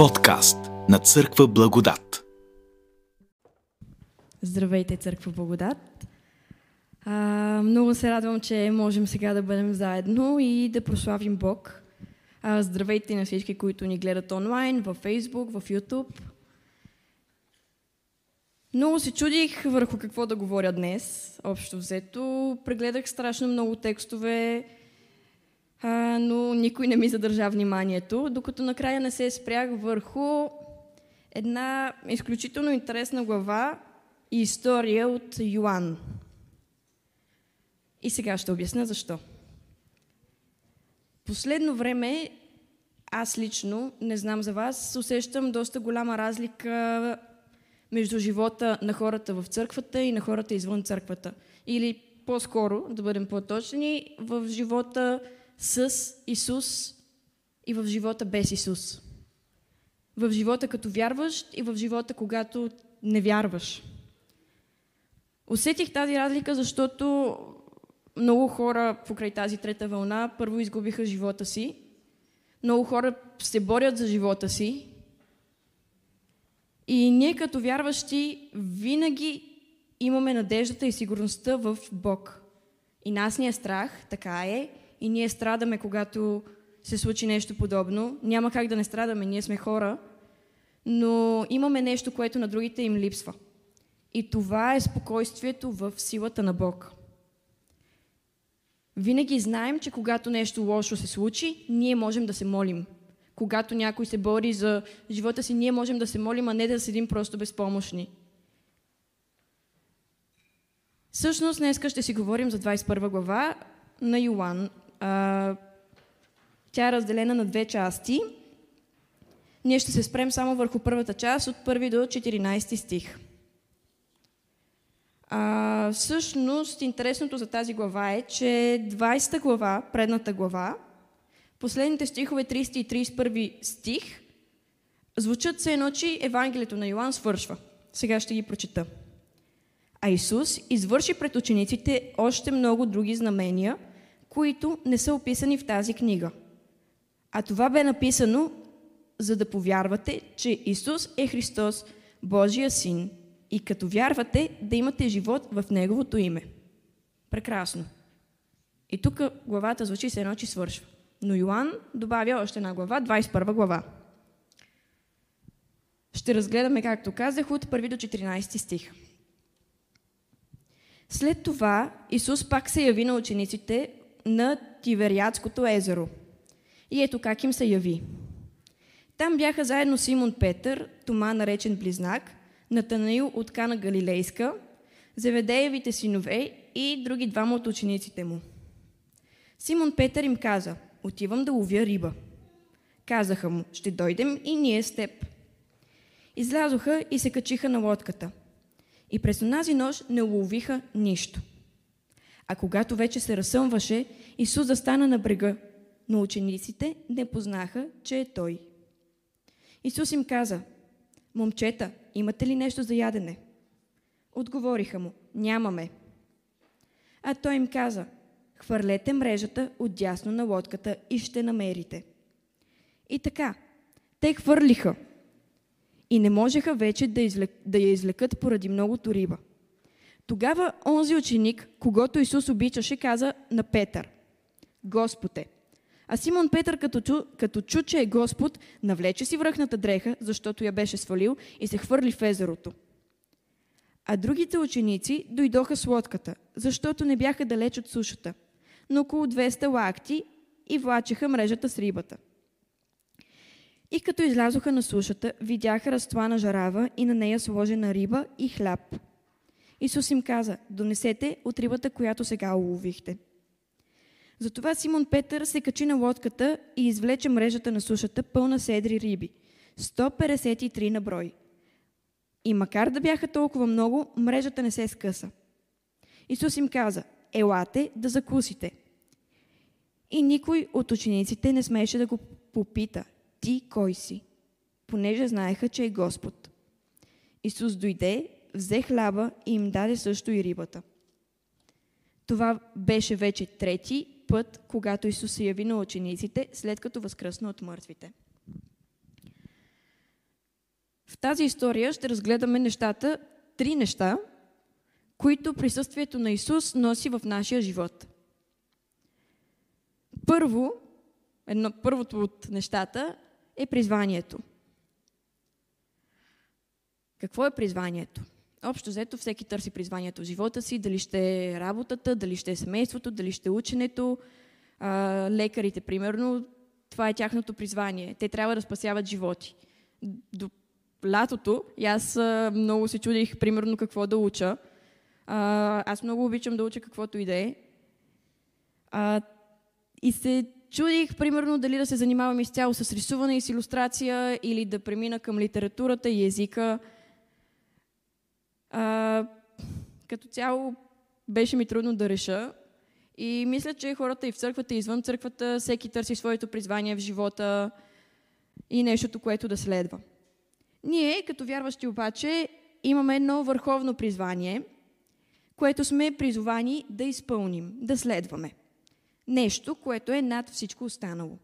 Подкаст на Църква Благодат. Здравейте, Църква Благодат! А, много се радвам, че можем сега да бъдем заедно и да прославим Бог. А, здравейте на всички, които ни гледат онлайн, във Facebook, в YouTube. Много се чудих върху какво да говоря днес, общо взето. Прегледах страшно много текстове, а, но никой не ми задържа вниманието, докато накрая не се спрях върху една изключително интересна глава и история от Йоан. И сега ще обясня защо. Последно време, аз лично, не знам за вас, усещам доста голяма разлика между живота на хората в църквата и на хората извън църквата. Или по-скоро, да бъдем по-точни, в живота с Исус и в живота без Исус. В живота като вярваш и в живота когато не вярваш. Усетих тази разлика, защото много хора покрай тази трета вълна първо изгубиха живота си. Много хора се борят за живота си. И ние като вярващи винаги имаме надеждата и сигурността в Бог. И нас ни е страх, така е, и ние страдаме, когато се случи нещо подобно. Няма как да не страдаме, ние сме хора, но имаме нещо, което на другите им липсва. И това е спокойствието в силата на Бог. Винаги знаем, че когато нещо лошо се случи, ние можем да се молим. Когато някой се бори за живота си, ние можем да се молим, а не да седим просто безпомощни. Всъщност, днес ще си говорим за 21 глава на Йоан. А, тя е разделена на две части. Ние ще се спрем само върху първата част, от 1 до 14 стих. А, всъщност, интересното за тази глава е, че 20-та глава, предната глава, последните стихове 30 и 31 стих, звучат се едно, че Евангелието на Йоанн свършва. Сега ще ги прочета. А Исус извърши пред учениците още много други знамения, които не са описани в тази книга. А това бе написано, за да повярвате, че Исус е Христос, Божия Син, и като вярвате да имате живот в Неговото име. Прекрасно. И тук главата звучи се едно, че свършва. Но Йоанн добавя още една глава, 21 глава. Ще разгледаме, както казах, от 1 до 14 стих. След това Исус пак се яви на учениците на Тивериадското езеро. И ето как им се яви. Там бяха заедно Симон Петър, Тома наречен Близнак, Натанаил от Кана Галилейска, Заведеевите синове и други двама от учениците му. Симон Петър им каза, отивам да ловя риба. Казаха му, ще дойдем и ние с теб. Излязоха и се качиха на лодката. И през онази нощ не уловиха нищо. А когато вече се разсъмваше, Исус застана на брега, но учениците не познаха, че е Той. Исус им каза, момчета, имате ли нещо за ядене? Отговориха му, нямаме. А той им каза, хвърлете мрежата отдясно на лодката и ще намерите. И така, те хвърлиха и не можеха вече да, излек, да я извлекат поради многото риба. Тогава онзи ученик, когато Исус обичаше, каза на Петър, Господе, а Симон Петър, като чу, като чу, че е Господ, навлече си връхната дреха, защото я беше свалил и се хвърли в езерото. А другите ученици дойдоха с лодката, защото не бяха далеч от сушата, но около 200 лакти и влачеха мрежата с рибата. И като излязоха на сушата, видяха разтлана жарава и на нея сложена риба и хляб. Исус им каза, донесете от рибата, която сега уловихте. Затова Симон Петър се качи на лодката и извлече мрежата на сушата, пълна с едри риби. 153 на брой. И макар да бяха толкова много, мрежата не се скъса. Исус им каза, елате да закусите. И никой от учениците не смееше да го попита, ти кой си? Понеже знаеха, че е Господ. Исус дойде, взе хляба и им даде също и рибата. Това беше вече трети път, когато Исус се яви на учениците, след като възкръсна от мъртвите. В тази история ще разгледаме нещата, три неща, които присъствието на Исус носи в нашия живот. Първо, едно, първото от нещата е призванието. Какво е призванието? Общо взето всеки търси призванието в живота си, дали ще е работата, дали ще е семейството, дали ще е ученето. А, лекарите, примерно, това е тяхното призвание. Те трябва да спасяват животи. До лятото и аз много се чудих, примерно, какво да уча. А, аз много обичам да уча каквото и да е. А, и се чудих, примерно, дали да се занимавам изцяло с рисуване и с иллюстрация или да премина към литературата и езика. А, като цяло беше ми трудно да реша. И мисля, че хората и в църквата, и извън църквата, всеки търси своето призвание в живота и нещото, което да следва. Ние, като вярващи обаче, имаме едно върховно призвание, което сме призовани да изпълним, да следваме. Нещо, което е над всичко останало.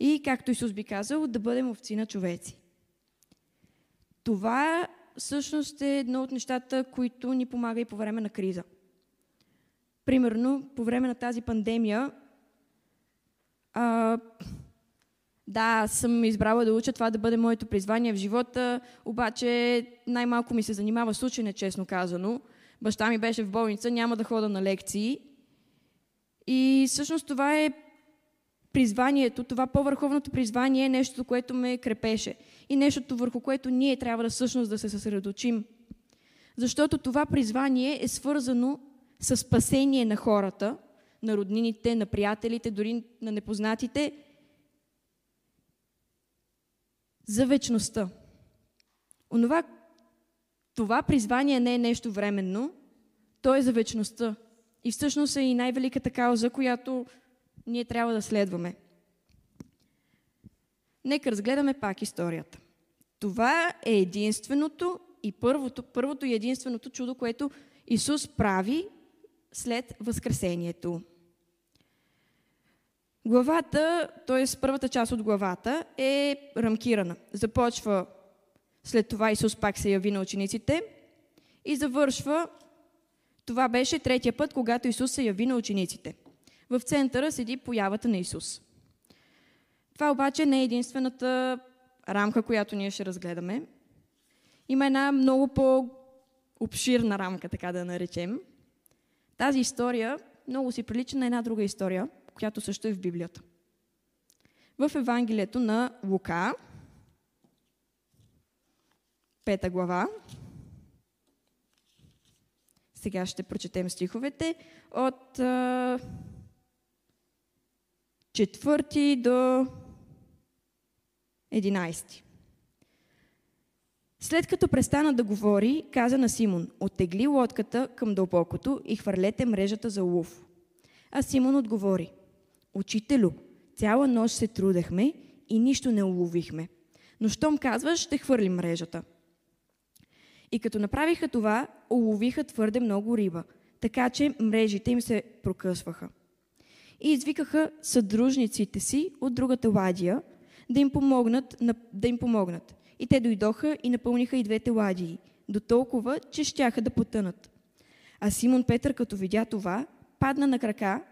И, както Исус би казал, да бъдем овци на човеци. Това всъщност е едно от нещата, които ни помага и по време на криза. Примерно, по време на тази пандемия, а, да, съм избрала да уча това да бъде моето призвание в живота, обаче най-малко ми се занимава с учене, честно казано. Баща ми беше в болница, няма да хода на лекции. И всъщност това е призванието, това по-върховното призвание е нещо, което ме крепеше. И нещото, върху което ние трябва да всъщност да се съсредоточим. Защото това призвание е свързано с спасение на хората, на роднините, на приятелите, дори на непознатите, за вечността. Онова, това призвание не е нещо временно, то е за вечността. И всъщност е и най-великата кауза, която ние трябва да следваме. Нека разгледаме пак историята. Това е единственото и първото, първото и единственото чудо, което Исус прави след Възкресението. Главата, т.е. първата част от главата е рамкирана. Започва след това Исус пак се яви на учениците и завършва това беше третия път, когато Исус се яви на учениците. В центъра седи появата на Исус. Това обаче не е единствената рамка, която ние ще разгледаме. Има една много по-обширна рамка, така да наречем. Тази история много си прилича на една друга история, която също е в Библията. В Евангелието на Лука, пета глава, сега ще прочетем стиховете от четвърти до 11. След като престана да говори, каза на Симон, оттегли лодката към дълбокото и хвърлете мрежата за улов. А Симон отговори, Учителю, цяла нощ се трудехме и нищо не уловихме. Но щом казваш, ще хвърлим мрежата. И като направиха това, уловиха твърде много риба, така че мрежите им се прокъсваха. И извикаха съдружниците си от другата ладия да им помогнат. Да им помогнат. И те дойдоха и напълниха и двете ладии, до толкова, че щяха да потънат. А Симон Петър, като видя това, падна на крака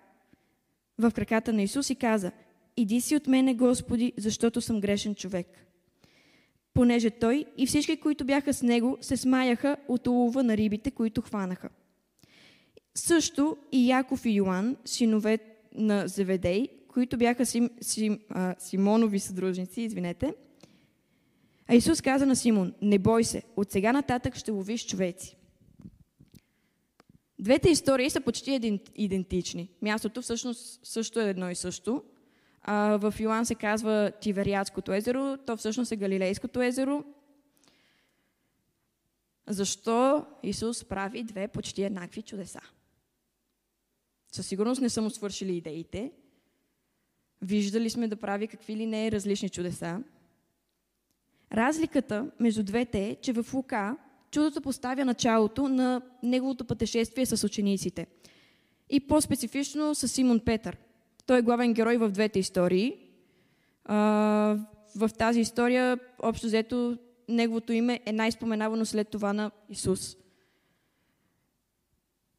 в краката на Исус и каза, Иди си от мене, Господи, защото съм грешен човек. Понеже той и всички, които бяха с него, се смаяха от улова на рибите, които хванаха. Също и Яков и Йоан, синове на Зеведей, които бяха Сим, Сим, а, Симонови съдружници, извинете. А Исус каза на Симон, не бой се, от сега нататък ще ловиш човеци. Двете истории са почти идентични. Мястото всъщност също е едно и също. А, в Йоан се казва Тивериадското езеро, то всъщност е Галилейското езеро. Защо Исус прави две почти еднакви чудеса? Със сигурност не са му свършили идеите. Виждали сме да прави какви ли не различни чудеса. Разликата между двете е, че в Лука чудото поставя началото на неговото пътешествие с учениците. И по-специфично с Симон Петър. Той е главен герой в двете истории. в тази история, общо взето, неговото име е най-споменавано след това на Исус.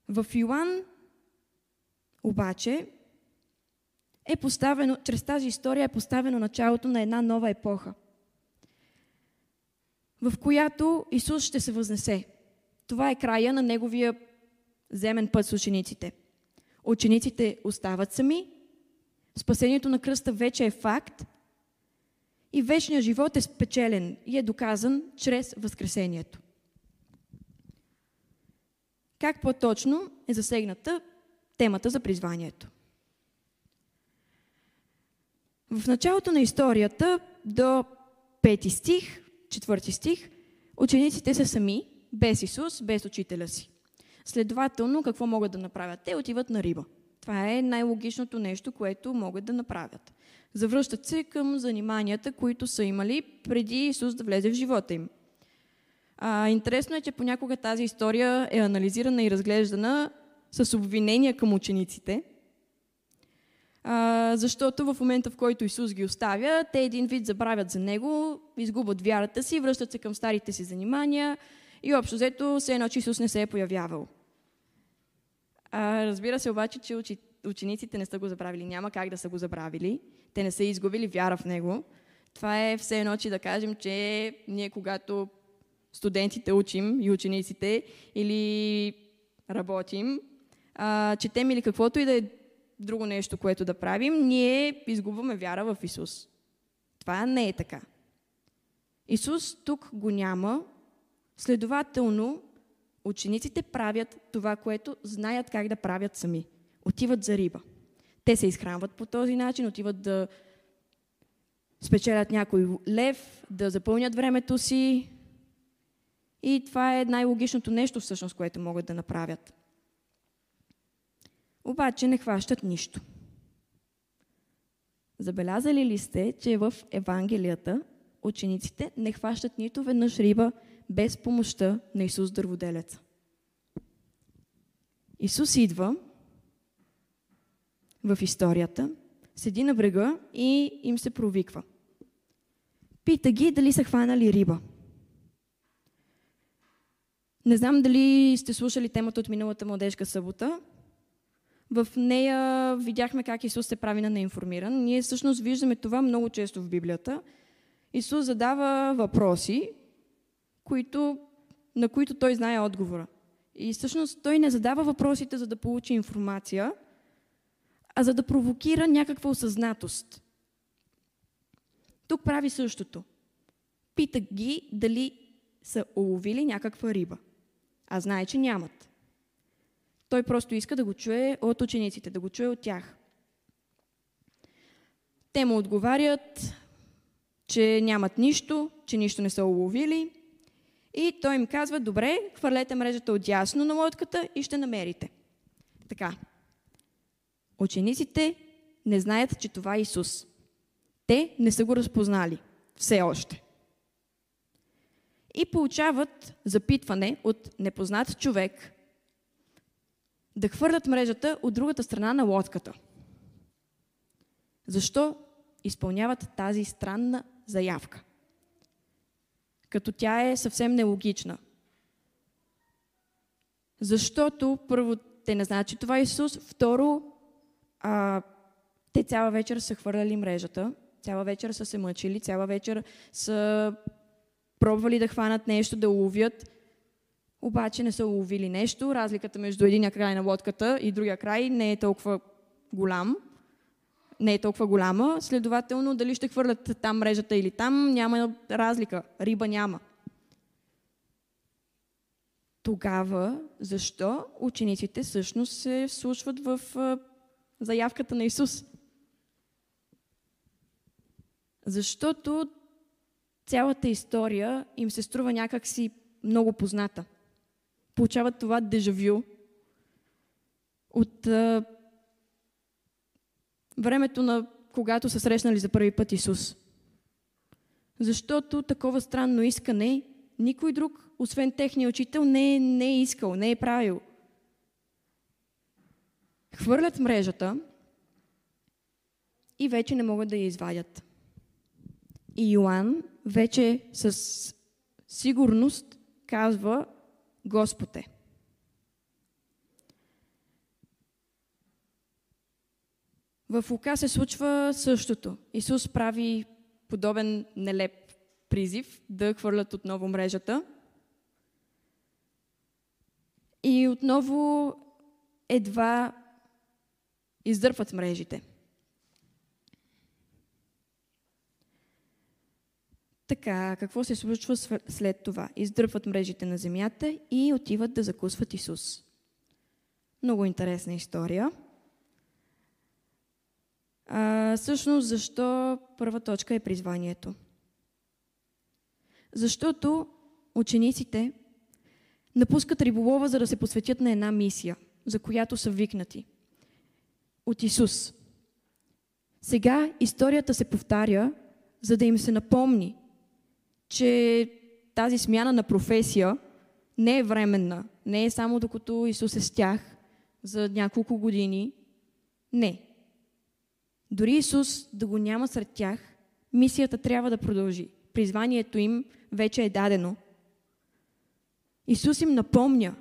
В Йоан обаче е поставено, чрез тази история е поставено началото на една нова епоха, в която Исус ще се възнесе. Това е края на неговия земен път с учениците. Учениците остават сами, спасението на кръста вече е факт и вечният живот е спечелен и е доказан чрез Възкресението. Как по-точно е засегната темата за призванието? В началото на историята до пети стих, четвърти стих, учениците са сами, без Исус, без учителя си. Следователно, какво могат да направят? Те отиват на риба. Това е най-логичното нещо, което могат да направят. Завръщат се към заниманията, които са имали преди Исус да влезе в живота им. А, интересно е, че понякога тази история е анализирана и разглеждана с обвинения към учениците, а, защото в момента, в който Исус ги оставя, те един вид забравят за Него, изгубят вярата си, връщат се към старите си занимания и общо взето се едно, че Исус не се е появявал. А, разбира се обаче, че учи, учениците не са го забравили. Няма как да са го забравили. Те не са изгубили вяра в Него. Това е все едно, че да кажем, че ние когато студентите учим и учениците или работим, а, четем или каквото и да е друго нещо, което да правим, ние изгубваме вяра в Исус. Това не е така. Исус тук го няма, следователно учениците правят това, което знаят как да правят сами. Отиват за риба. Те се изхранват по този начин, отиват да спечелят някой лев, да запълнят времето си. И това е най-логичното нещо, всъщност, което могат да направят. Обаче не хващат нищо. Забелязали ли сте, че в Евангелията учениците не хващат нито веднъж риба без помощта на Исус Дърводелец? Исус идва в историята, седи на брега и им се провиква. Пита ги дали са хванали риба. Не знам дали сте слушали темата от миналата младежка събота. В нея видяхме как Исус се прави на неинформиран. Ние всъщност виждаме това много често в Библията. Исус задава въпроси, които, на които той знае отговора. И всъщност той не задава въпросите, за да получи информация, а за да провокира някаква осъзнатост. Тук прави същото. Пита ги дали са уловили някаква риба. А знае, че нямат. Той просто иска да го чуе от учениците, да го чуе от тях. Те му отговарят, че нямат нищо, че нищо не са уловили. И той им казва, добре, хвърлете мрежата от ясно на лодката и ще намерите. Така. Учениците не знаят, че това е Исус. Те не са го разпознали. Все още. И получават запитване от непознат човек, да хвърлят мрежата от другата страна на лодката. Защо изпълняват тази странна заявка? Като тя е съвсем нелогична. Защото първо те не знаят, че това е Исус, второ а, те цяла вечер са хвърляли мрежата, цяла вечер са се мъчили, цяла вечер са пробвали да хванат нещо, да уловят обаче не са уловили нещо. Разликата между единия край на лодката и другия край не е толкова голям. Не е толкова голяма. Следователно, дали ще хвърлят там мрежата или там, няма разлика. Риба няма. Тогава, защо учениците всъщност се вслушват в заявката на Исус? Защото цялата история им се струва някакси много позната получават това дежавю от а, времето на когато са срещнали за първи път Исус. Защото такова странно искане никой друг, освен техния учител, не е, не е искал, не е правил. Хвърлят мрежата и вече не могат да я извадят. И Йоанн вече с сигурност казва Господ е. В Лука се случва същото. Исус прави подобен нелеп призив да хвърлят отново мрежата. И отново едва издърпват мрежите. Така, какво се случва след това? Издърпват мрежите на земята и отиват да закусват Исус. Много интересна история. А, всъщност, защо първа точка е призванието? Защото учениците напускат риболова, за да се посветят на една мисия, за която са викнати. От Исус. Сега историята се повтаря, за да им се напомни, че тази смяна на професия не е временна, не е само докато Исус е с тях за няколко години. Не. Дори Исус да го няма сред тях, мисията трябва да продължи. Призванието им вече е дадено. Исус им напомня,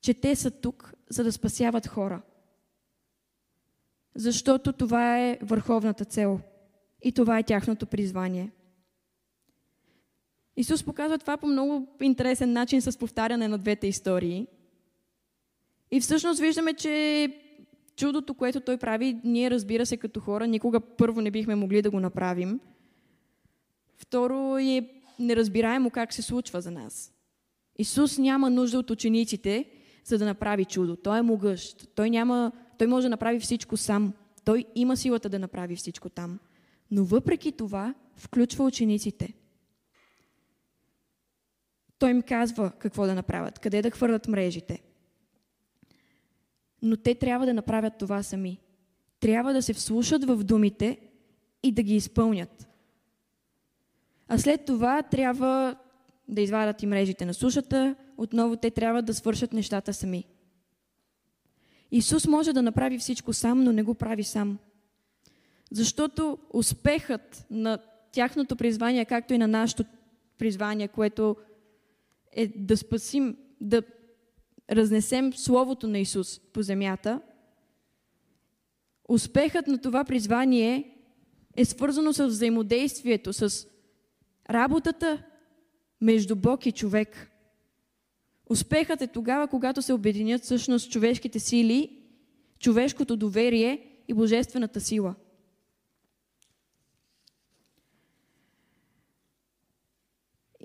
че те са тук, за да спасяват хора. Защото това е върховната цел и това е тяхното призвание. Исус показва това по много интересен начин с повтаряне на двете истории. И всъщност виждаме, че чудото, което той прави, ние разбира се като хора, никога първо не бихме могли да го направим. Второ е неразбираемо как се случва за нас. Исус няма нужда от учениците, за да направи чудо. Той е могъщ. Той, няма, той може да направи всичко сам. Той има силата да направи всичко там. Но въпреки това включва учениците. Той им казва какво да направят, къде да хвърлят мрежите. Но те трябва да направят това сами. Трябва да се вслушат в думите и да ги изпълнят. А след това трябва да извадят и мрежите на сушата, отново те трябва да свършат нещата сами. Исус може да направи всичко сам, но не го прави сам. Защото успехът на тяхното призвание, както и на нашето призвание, което е да спасим, да разнесем Словото на Исус по земята, успехът на това призвание е свързано с взаимодействието, с работата между Бог и човек. Успехът е тогава, когато се обединят всъщност човешките сили, човешкото доверие и божествената сила –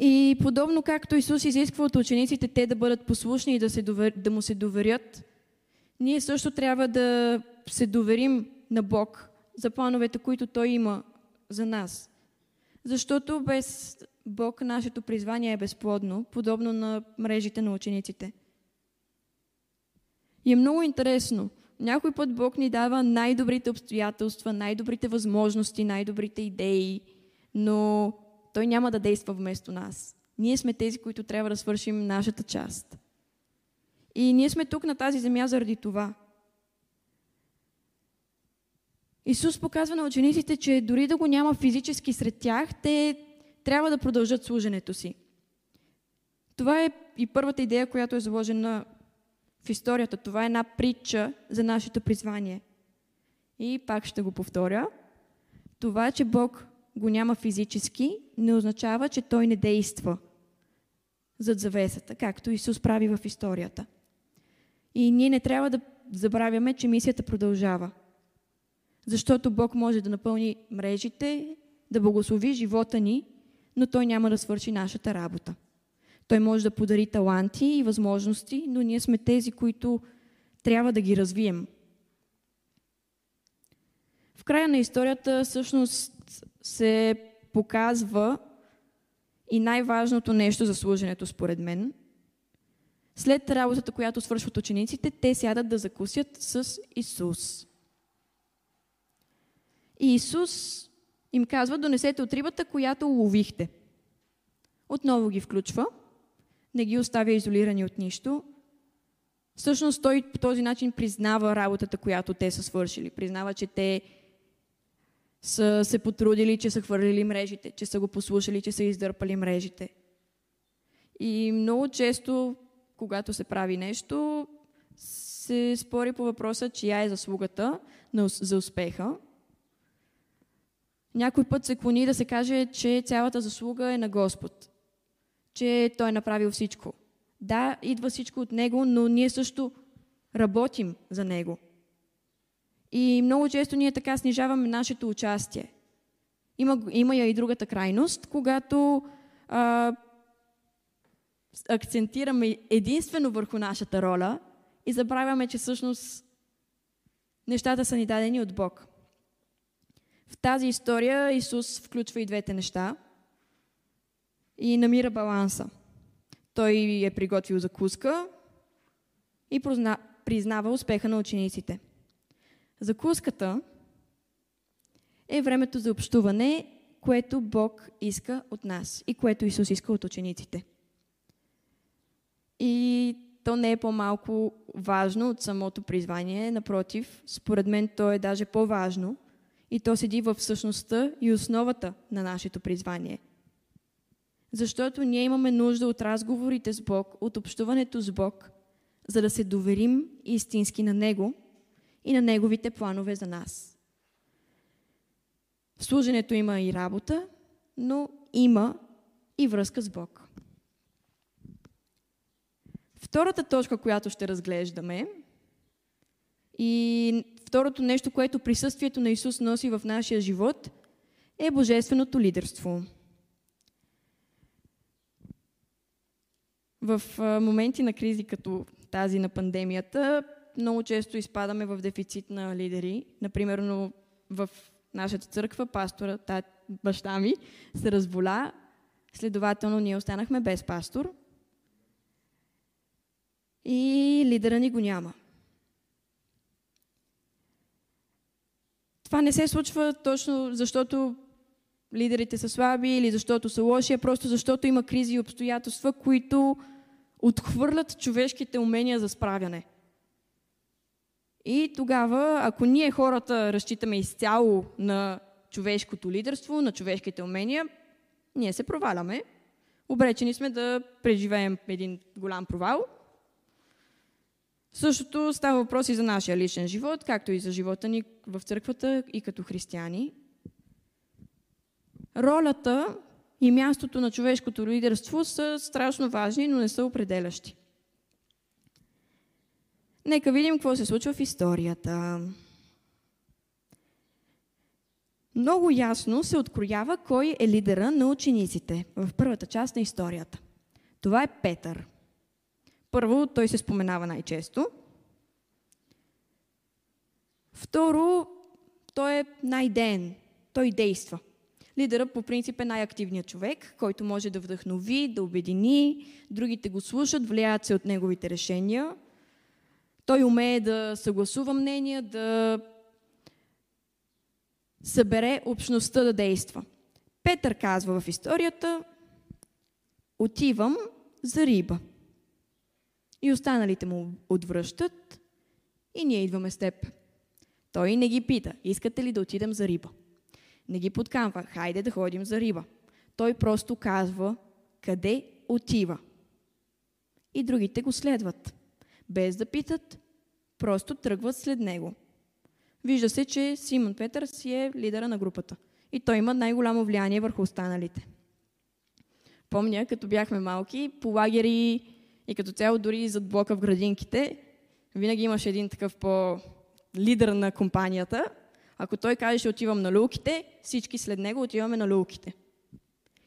И подобно както Исус изисква от учениците те да бъдат послушни и да, се довер... да му се доверят, ние също трябва да се доверим на Бог за плановете, които Той има за нас. Защото без Бог нашето призвание е безплодно, подобно на мрежите на учениците. И е много интересно. Някой път Бог ни дава най-добрите обстоятелства, най-добрите възможности, най-добрите идеи, но той няма да действа вместо нас. Ние сме тези, които трябва да свършим нашата част. И ние сме тук на тази земя заради това. Исус показва на учениците, че дори да го няма физически сред тях, те трябва да продължат служенето си. Това е и първата идея, която е заложена в историята. Това е една притча за нашето призвание. И пак ще го повторя. Това, че Бог го няма физически, не означава, че той не действа зад завесата, както Исус прави в историята. И ние не трябва да забравяме, че мисията продължава. Защото Бог може да напълни мрежите, да благослови живота ни, но Той няма да свърши нашата работа. Той може да подари таланти и възможности, но ние сме тези, които трябва да ги развием. В края на историята всъщност се показва и най-важното нещо за служенето, според мен. След работата, която свършват учениците, те сядат да закусят с Исус. И Исус им казва, донесете от рибата, която уловихте. Отново ги включва, не ги оставя изолирани от нищо. Всъщност той по този начин признава работата, която те са свършили. Признава, че те са се потрудили, че са хвърлили мрежите, че са го послушали, че са издърпали мрежите. И много често, когато се прави нещо, се спори по въпроса, чия е заслугата за успеха. Някой път се клони да се каже, че цялата заслуга е на Господ. Че Той е направил всичко. Да, идва всичко от Него, но ние също работим за Него. И много често ние така снижаваме нашето участие. Има, има я и другата крайност, когато а, акцентираме единствено върху нашата роля и забравяме, че всъщност нещата са ни дадени от Бог. В тази история Исус включва и двете неща и намира баланса. Той е приготвил закуска и признава успеха на учениците. Закуската е времето за общуване, което Бог иска от нас и което Исус иска от учениците. И то не е по-малко важно от самото призвание, напротив, според мен то е даже по-важно и то седи в същността и основата на нашето призвание. Защото ние имаме нужда от разговорите с Бог, от общуването с Бог, за да се доверим истински на Него и на Неговите планове за нас. В служенето има и работа, но има и връзка с Бог. Втората точка, която ще разглеждаме, и второто нещо, което присъствието на Исус носи в нашия живот, е божественото лидерство. В моменти на кризи като тази на пандемията, много често изпадаме в дефицит на лидери. Например, в нашата църква пастора, баща ми, се разболя, следователно ние останахме без пастор и лидера ни го няма. Това не се случва точно защото лидерите са слаби или защото са лоши, а просто защото има кризи и обстоятелства, които отхвърлят човешките умения за справяне. И тогава, ако ние хората разчитаме изцяло на човешкото лидерство, на човешките умения, ние се проваляме. Обречени сме да преживеем един голям провал. Същото става въпрос и за нашия личен живот, както и за живота ни в църквата и като християни. Ролята и мястото на човешкото лидерство са страшно важни, но не са определящи. Нека видим какво се случва в историята. Много ясно се откроява кой е лидера на учениците в първата част на историята. Това е Петър. Първо, той се споменава най-често. Второ, той е най-ден. Той действа. Лидера по принцип е най-активният човек, който може да вдъхнови, да обедини, другите го слушат, влияят се от неговите решения. Той умее да съгласува мнения, да събере общността да действа. Петър казва в историята, отивам за риба. И останалите му отвръщат и ние идваме с теб. Той не ги пита, искате ли да отидем за риба? Не ги подкамва, хайде да ходим за риба. Той просто казва къде отива. И другите го следват. Без да питат, просто тръгват след него. Вижда се, че Симон Петър си е лидера на групата. И той има най-голямо влияние върху останалите. Помня, като бяхме малки, по лагери и като цяло дори зад блока в градинките, винаги имаше един такъв по-лидер на компанията. Ако той каже, отивам на люлките, всички след него отиваме на люлките.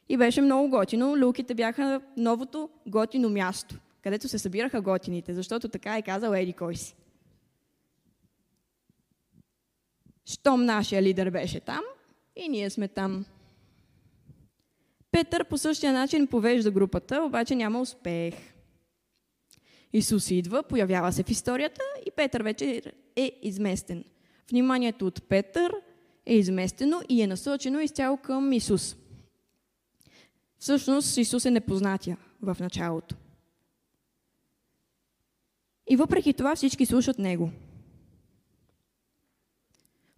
И беше много готино. Люлките бяха новото готино място, където се събираха готините, защото така е казал Еди кой си. Щом нашия лидер беше там, и ние сме там. Петър по същия начин повежда групата, обаче няма успех. Исус идва, появява се в историята и Петър вече е изместен. Вниманието от Петър е изместено и е насочено изцяло към Исус. Всъщност Исус е непознатия в началото. И въпреки това всички слушат Него.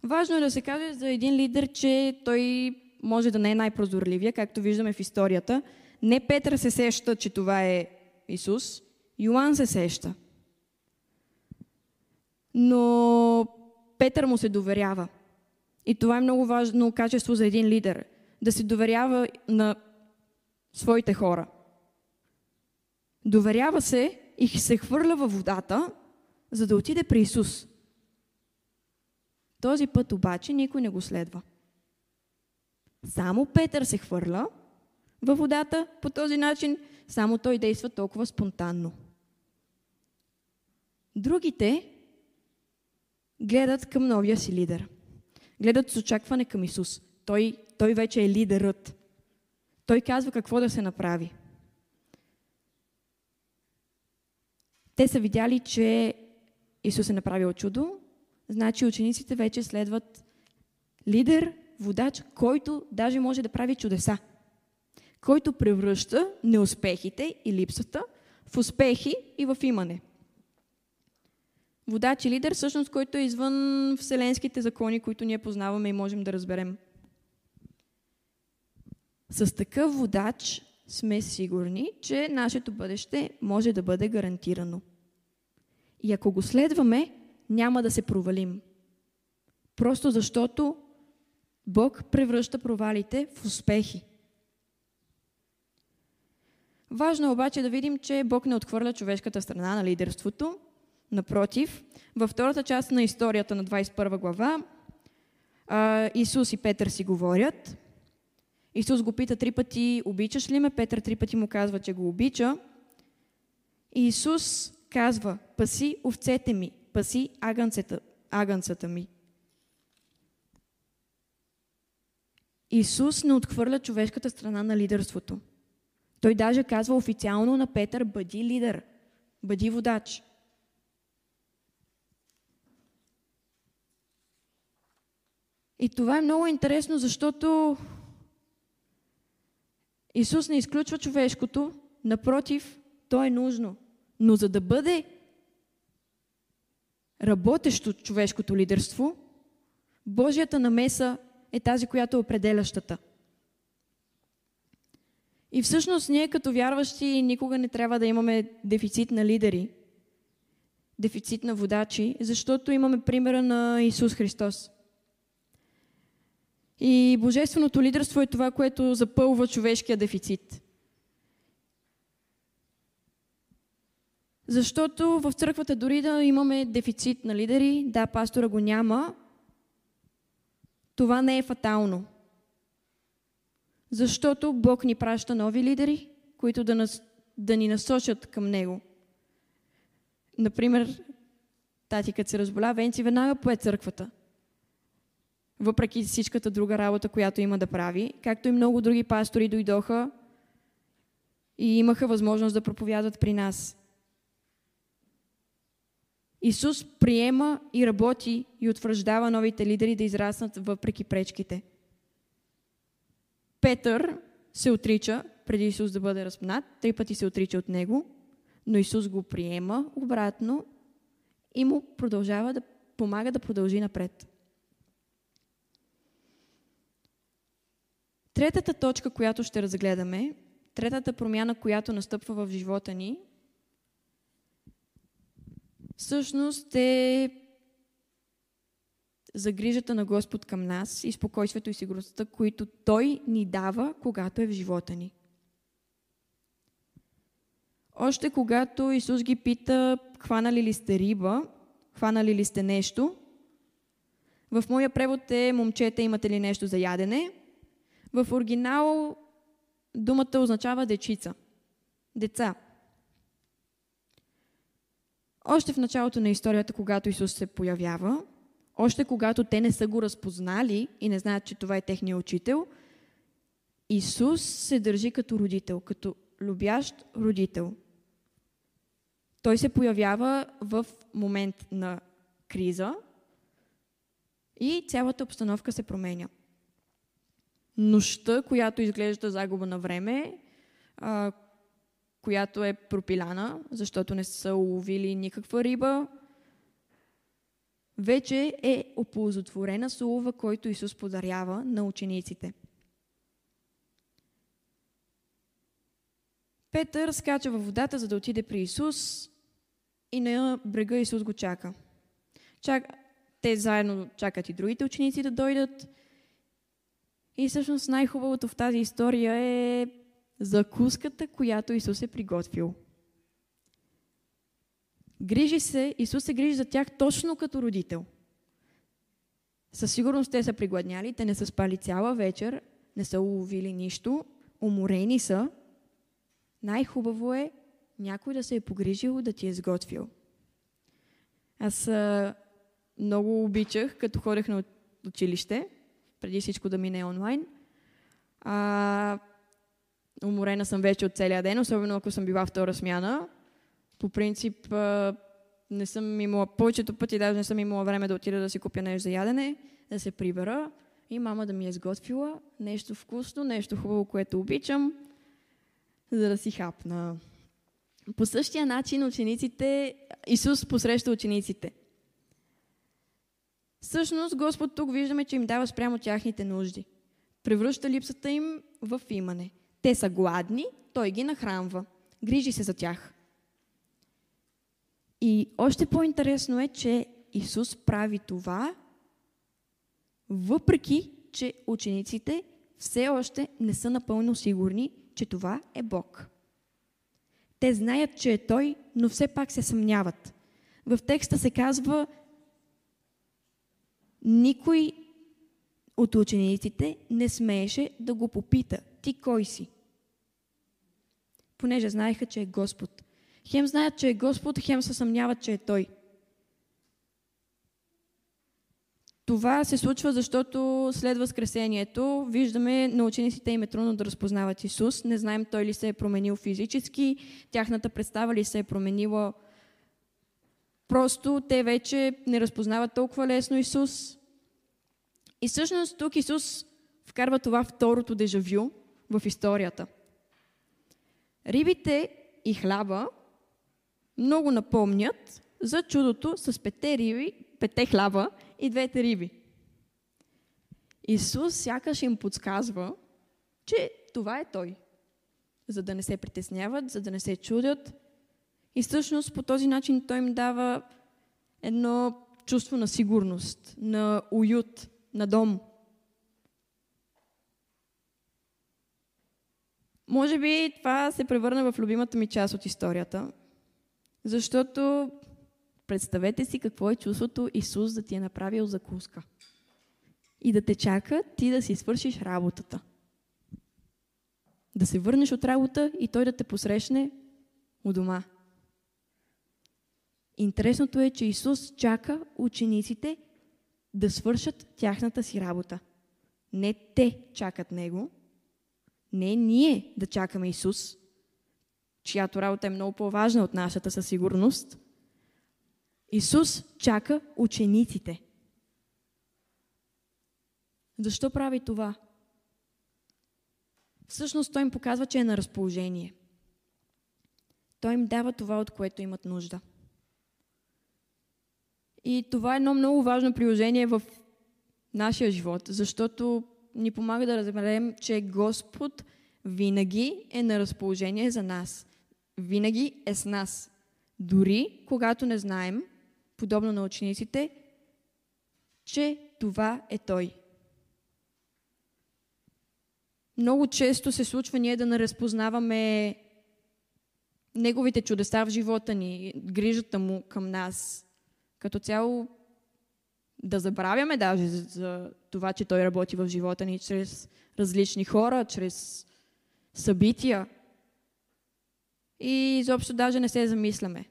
Важно е да се каже за един лидер, че той може да не е най-прозорливия, както виждаме в историята. не Петър се сеща, че това е Исус, Йоан се сеща. Но Петър му се доверява. И това е много важно качество за един лидер. Да се доверява на своите хора. Доверява се и се хвърля във водата, за да отиде при Исус. Този път обаче никой не го следва. Само Петър се хвърля във водата по този начин, само той действа толкова спонтанно. Другите гледат към новия си лидер. Гледат с очакване към Исус. Той, той вече е лидерът. Той казва какво да се направи. Те са видяли, че Исус е направил чудо, значи учениците вече следват лидер, водач, който даже може да прави чудеса. Който превръща неуспехите и липсата в успехи и в имане. Водач и лидер, всъщност, който е извън вселенските закони, които ние познаваме и можем да разберем. С такъв водач сме сигурни, че нашето бъдеще може да бъде гарантирано. И ако го следваме, няма да се провалим. Просто защото Бог превръща провалите в успехи. Важно е обаче да видим, че Бог не отхвърля човешката страна на лидерството. Напротив, във втората част на историята на 21 глава Исус и Петър си говорят. Исус го пита три пъти, обичаш ли ме? Петър три пъти му казва, че го обича. И Исус казва, паси овцете ми, паси агънцата, агънцата ми. Исус не отхвърля човешката страна на лидерството. Той даже казва официално на Петър, бъди лидер, бъди водач. И това е много интересно, защото Исус не изключва човешкото, напротив, то е нужно. Но за да бъде работещо човешкото лидерство, Божията намеса е тази, която е определящата. И всъщност ние като вярващи никога не трябва да имаме дефицит на лидери, дефицит на водачи, защото имаме примера на Исус Христос. И божественото лидерство е това, което запълва човешкия дефицит. Защото в църквата дори да имаме дефицит на лидери, да, пастора го няма, това не е фатално. Защото Бог ни праща нови лидери, които да, нас, да ни насочат към Него. Например, тати, като се разболя, Венци веднага пое църквата. Въпреки всичката друга работа, която има да прави, както и много други пастори дойдоха и имаха възможност да проповядат при нас. Исус приема и работи и утвърждава новите лидери да израснат въпреки пречките. Петър се отрича преди Исус да бъде разпнат, три пъти се отрича от него, но Исус го приема обратно и му продължава да помага да продължи напред. Третата точка, която ще разгледаме, третата промяна, която настъпва в живота ни, всъщност е загрижата на Господ към нас и спокойствието и сигурността, които Той ни дава, когато е в живота ни. Още когато Исус ги пита, хванали ли сте риба, хванали ли сте нещо, в моя превод е, момчета, имате ли нещо за ядене? В оригинал думата означава дечица. Деца. Още в началото на историята, когато Исус се появява, още когато те не са го разпознали и не знаят, че това е техния учител, Исус се държи като родител, като любящ родител. Той се появява в момент на криза и цялата обстановка се променя. Нощта, която изглежда загуба на време, която е пропиляна, защото не са уловили никаква риба, вече е оползотворена с улова, който Исус подарява на учениците. Петър скача във водата, за да отиде при Исус и на брега Исус го чака. Чак... Те заедно чакат и другите ученици да дойдат. И всъщност най-хубавото в тази история е закуската, която Исус е приготвил. Грижи се, Исус се грижи за тях точно като родител. Със сигурност те са пригладняли, те не са спали цяла вечер, не са уловили нищо, уморени са. Най-хубаво е някой да се е погрижил да ти е сготвил. Аз а, много обичах, като ходех на училище, преди всичко да мине онлайн. А, уморена съм вече от целия ден, особено ако съм била втора смяна. По принцип, не съм имала, повечето пъти даже не съм имала време да отида да си купя нещо за ядене, да се прибера и мама да ми е сготвила нещо вкусно, нещо хубаво, което обичам, за да си хапна. По същия начин учениците, Исус посреща учениците. Всъщност Господ тук виждаме, че им дава спрямо тяхните нужди. Превръща липсата им в имане. Те са гладни, Той ги нахранва. Грижи се за тях. И още по-интересно е, че Исус прави това, въпреки, че учениците все още не са напълно сигурни, че това е Бог. Те знаят, че е Той, но все пак се съмняват. В текста се казва, никой от учениците не смееше да го попита, ти кой си? Понеже знаеха, че е Господ. Хем знаят, че е Господ, хем се съмняват, че е Той. Това се случва, защото след Възкресението виждаме на учениците им е трудно да разпознават Исус. Не знаем Той ли се е променил физически, тяхната представа ли се е променила. Просто те вече не разпознават толкова лесно Исус. И всъщност тук Исус вкарва това второто дежавю в историята. Рибите и хляба много напомнят за чудото с пете риби, пете хляба и двете риби. Исус сякаш им подсказва, че това е Той. За да не се притесняват, за да не се чудят. И всъщност по този начин Той им дава едно чувство на сигурност, на уют, на дом. Може би това се превърна в любимата ми част от историята, защото представете си какво е чувството Исус да ти е направил закуска. И да те чака ти да си свършиш работата. Да се върнеш от работа и той да те посрещне у дома. Интересното е, че Исус чака учениците да свършат тяхната си работа. Не те чакат Него, не ние да чакаме Исус, чиято работа е много по-важна от нашата със сигурност. Исус чака учениците. Защо прави това? Всъщност той им показва, че е на разположение. Той им дава това, от което имат нужда. И това е едно много важно приложение в нашия живот, защото ни помага да разберем, че Господ винаги е на разположение за нас. Винаги е с нас. Дори когато не знаем, подобно на учениците, че това е Той. Много често се случва ние да не разпознаваме Неговите чудеса в живота ни, грижата Му към нас. Като цяло да забравяме даже за, за това, че Той работи в живота ни чрез различни хора, чрез събития. И изобщо даже не се замисляме.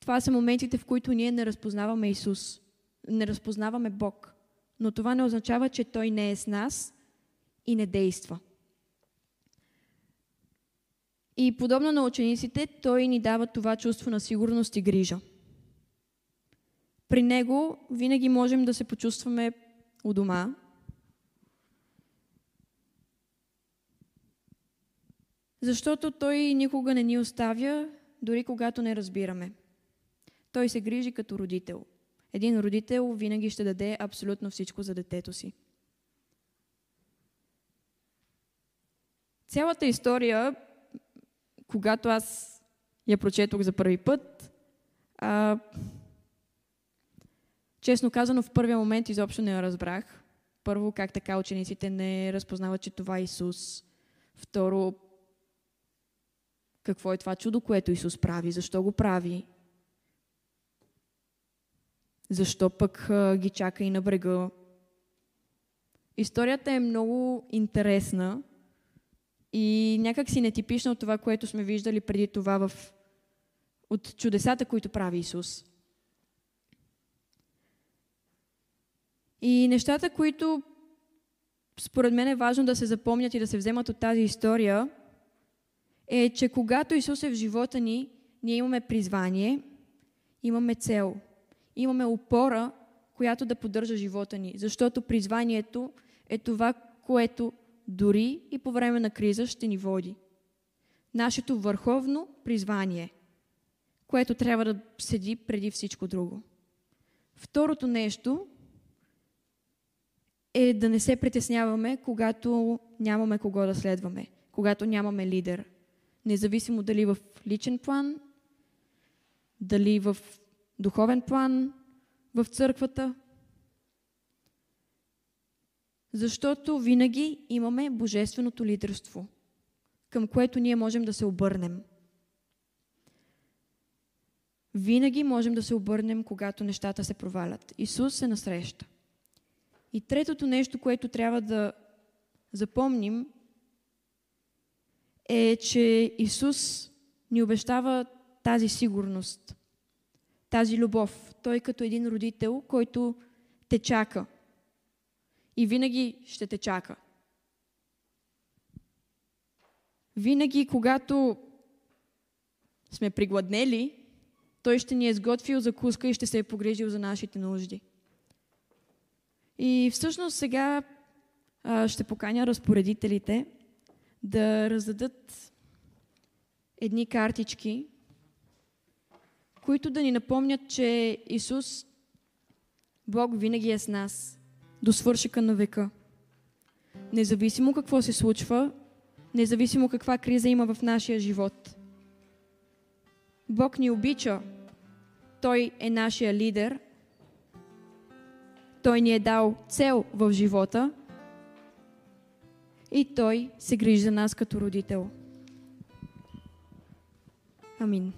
Това са моментите, в които ние не разпознаваме Исус, не разпознаваме Бог. Но това не означава, че Той не е с нас и не действа. И подобно на учениците, Той ни дава това чувство на сигурност и грижа. При Него винаги можем да се почувстваме у дома. Защото Той никога не ни оставя, дори когато не разбираме. Той се грижи като родител. Един родител винаги ще даде абсолютно всичко за детето си. цялата история, когато аз я прочетох за първи път, а, честно казано, в първия момент изобщо не я разбрах. Първо, как така учениците не разпознават, че това е Исус. Второ, какво е това чудо, което Исус прави? Защо го прави? Защо пък а, ги чака и на брега? Историята е много интересна и някак си нетипична от това, което сме виждали преди това в... от чудесата, които прави Исус. И нещата, които според мен е важно да се запомнят и да се вземат от тази история, е, че когато Исус е в живота ни, ние имаме призвание, имаме цел, имаме опора, която да поддържа живота ни. Защото призванието е това, което дори и по време на криза ще ни води. Нашето върховно призвание, което трябва да седи преди всичко друго. Второто нещо е да не се притесняваме, когато нямаме кого да следваме, когато нямаме лидер. Независимо дали в личен план, дали в духовен план, в църквата. Защото винаги имаме божественото лидерство, към което ние можем да се обърнем. Винаги можем да се обърнем, когато нещата се провалят. Исус е насреща. И третото нещо, което трябва да запомним, е, че Исус ни обещава тази сигурност, тази любов. Той като един родител, който те чака. И винаги ще те чака. Винаги, когато сме пригладнели, той ще ни е сготвил закуска и ще се е погрежил за нашите нужди. И всъщност сега а, ще поканя разпоредителите да раздадат едни картички, които да ни напомнят, че Исус, Бог винаги е с нас до свършика на века. Независимо какво се случва, независимо каква криза има в нашия живот. Бог ни обича. Той е нашия лидер – той ни е дал цел в живота и Той се грижи за нас като родител. Амин.